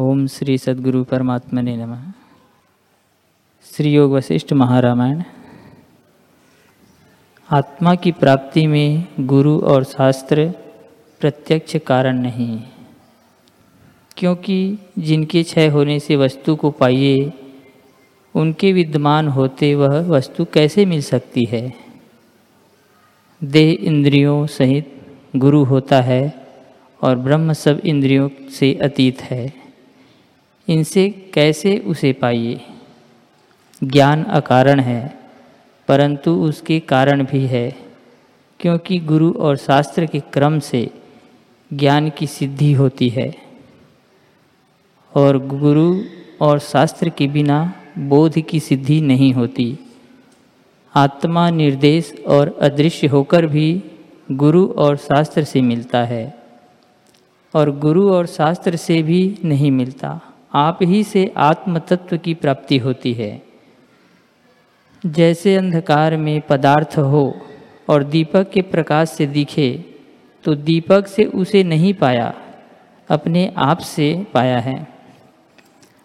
ओम श्री सद्गुरु परमात्मा ने नम। श्री योग वशिष्ठ महारामायण। आत्मा की प्राप्ति में गुरु और शास्त्र प्रत्यक्ष कारण नहीं, क्योंकि जिनके क्षय होने से वस्तु को पाइए, उनके विद्यमान होते वह वस्तु कैसे मिल सकती है? देह इंद्रियों सहित गुरु होता है और ब्रह्म सब इंद्रियों से अतीत है। इनसे कैसे उसे पाइए? ज्ञान अकारण है, परंतु उसके कारण भी है, क्योंकि गुरु और शास्त्र के क्रम से ज्ञान की सिद्धि होती है। और गुरु और शास्त्र के बिना बोध की सिद्धि नहीं होती। आत्मा निर्देश और अदृश्य होकर भी गुरु और शास्त्र से मिलता है, और गुरु और शास्त्र से भी नहीं मिलता। आप ही से आत्म तत्व की प्राप्ति होती है। जैसे अंधकार में पदार्थ हो और दीपक के प्रकाश से दिखे तो दीपक से उसे नहीं पाया, अपने आप से पाया है।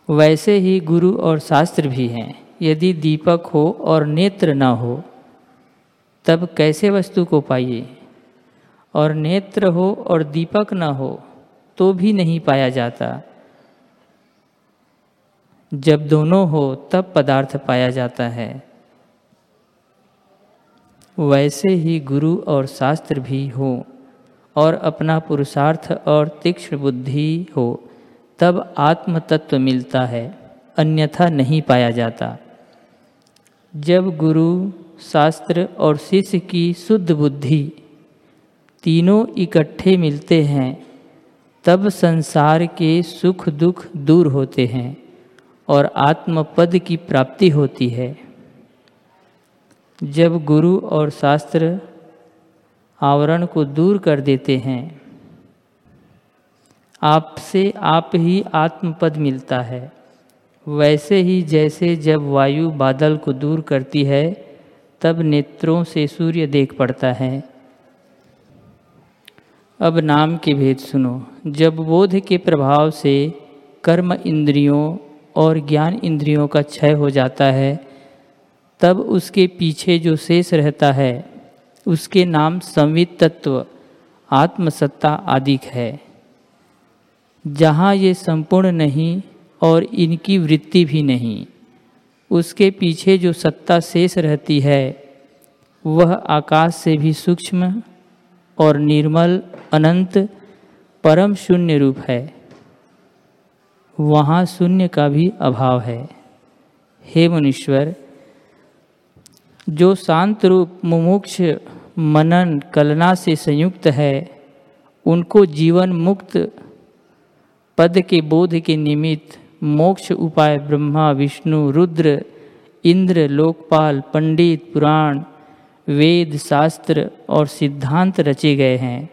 वैसे ही गुरु और शास्त्र भी हैं। यदि दीपक हो और नेत्र न हो, तब कैसे वस्तु को पाइए? और नेत्र हो और दीपक न हो तो भी नहीं पाया जाता। जब दोनों हो तब पदार्थ पाया जाता है। वैसे ही गुरु और शास्त्र भी हो और अपना पुरुषार्थ और तीक्ष्ण बुद्धि हो, तब आत्म तत्व मिलता है, अन्यथा नहीं पाया जाता। जब गुरु, शास्त्र और शिष्य की शुद्ध बुद्धि तीनों इकट्ठे मिलते हैं, तब संसार के सुख दुख दूर होते हैं। और आत्मपद की प्राप्ति होती है। जब गुरु और शास्त्र आवरण को दूर कर देते हैं, आपसे आप ही आत्मपद मिलता है। वैसे ही जैसे जब वायु बादल को दूर करती है, तब नेत्रों से सूर्य देख पड़ता है। अब नाम के भेद सुनो। जब बोध के प्रभाव से कर्म इंद्रियों और ज्ञान इंद्रियों का क्षय हो जाता है, तब उसके पीछे जो शेष रहता है, उसके नाम संवित तत्व आत्मसत्ता आदि है। जहाँ ये संपूर्ण नहीं और इनकी वृत्ति भी नहीं, उसके पीछे जो सत्ता शेष रहती है, वह आकाश से भी सूक्ष्म और निर्मल, अनंत, परम शून्य रूप है। वहाँ शून्य का भी अभाव है। हे मुनीश्वर, जो शांत रूप, मुमुक्ष, मनन, कलना से संयुक्त है, उनको जीवन मुक्त पद के बोध के निमित्त मोक्ष उपाय ब्रह्मा, विष्णु, रुद्र, इंद्र, लोकपाल, पंडित, पुराण, वेद, शास्त्र और सिद्धांत रचे गए हैं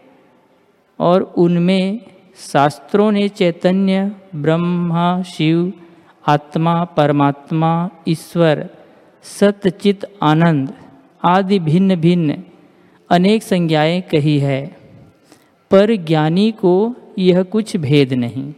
और उनमें शास्त्रों ने चैतन्य, ब्रह्मा, शिव, आत्मा, परमात्मा, ईश्वर सत्यचित आनंद आदि भिन्न भिन्न अनेक संज्ञाएँ कही है। पर ज्ञानी को यह कुछ भेद नहीं।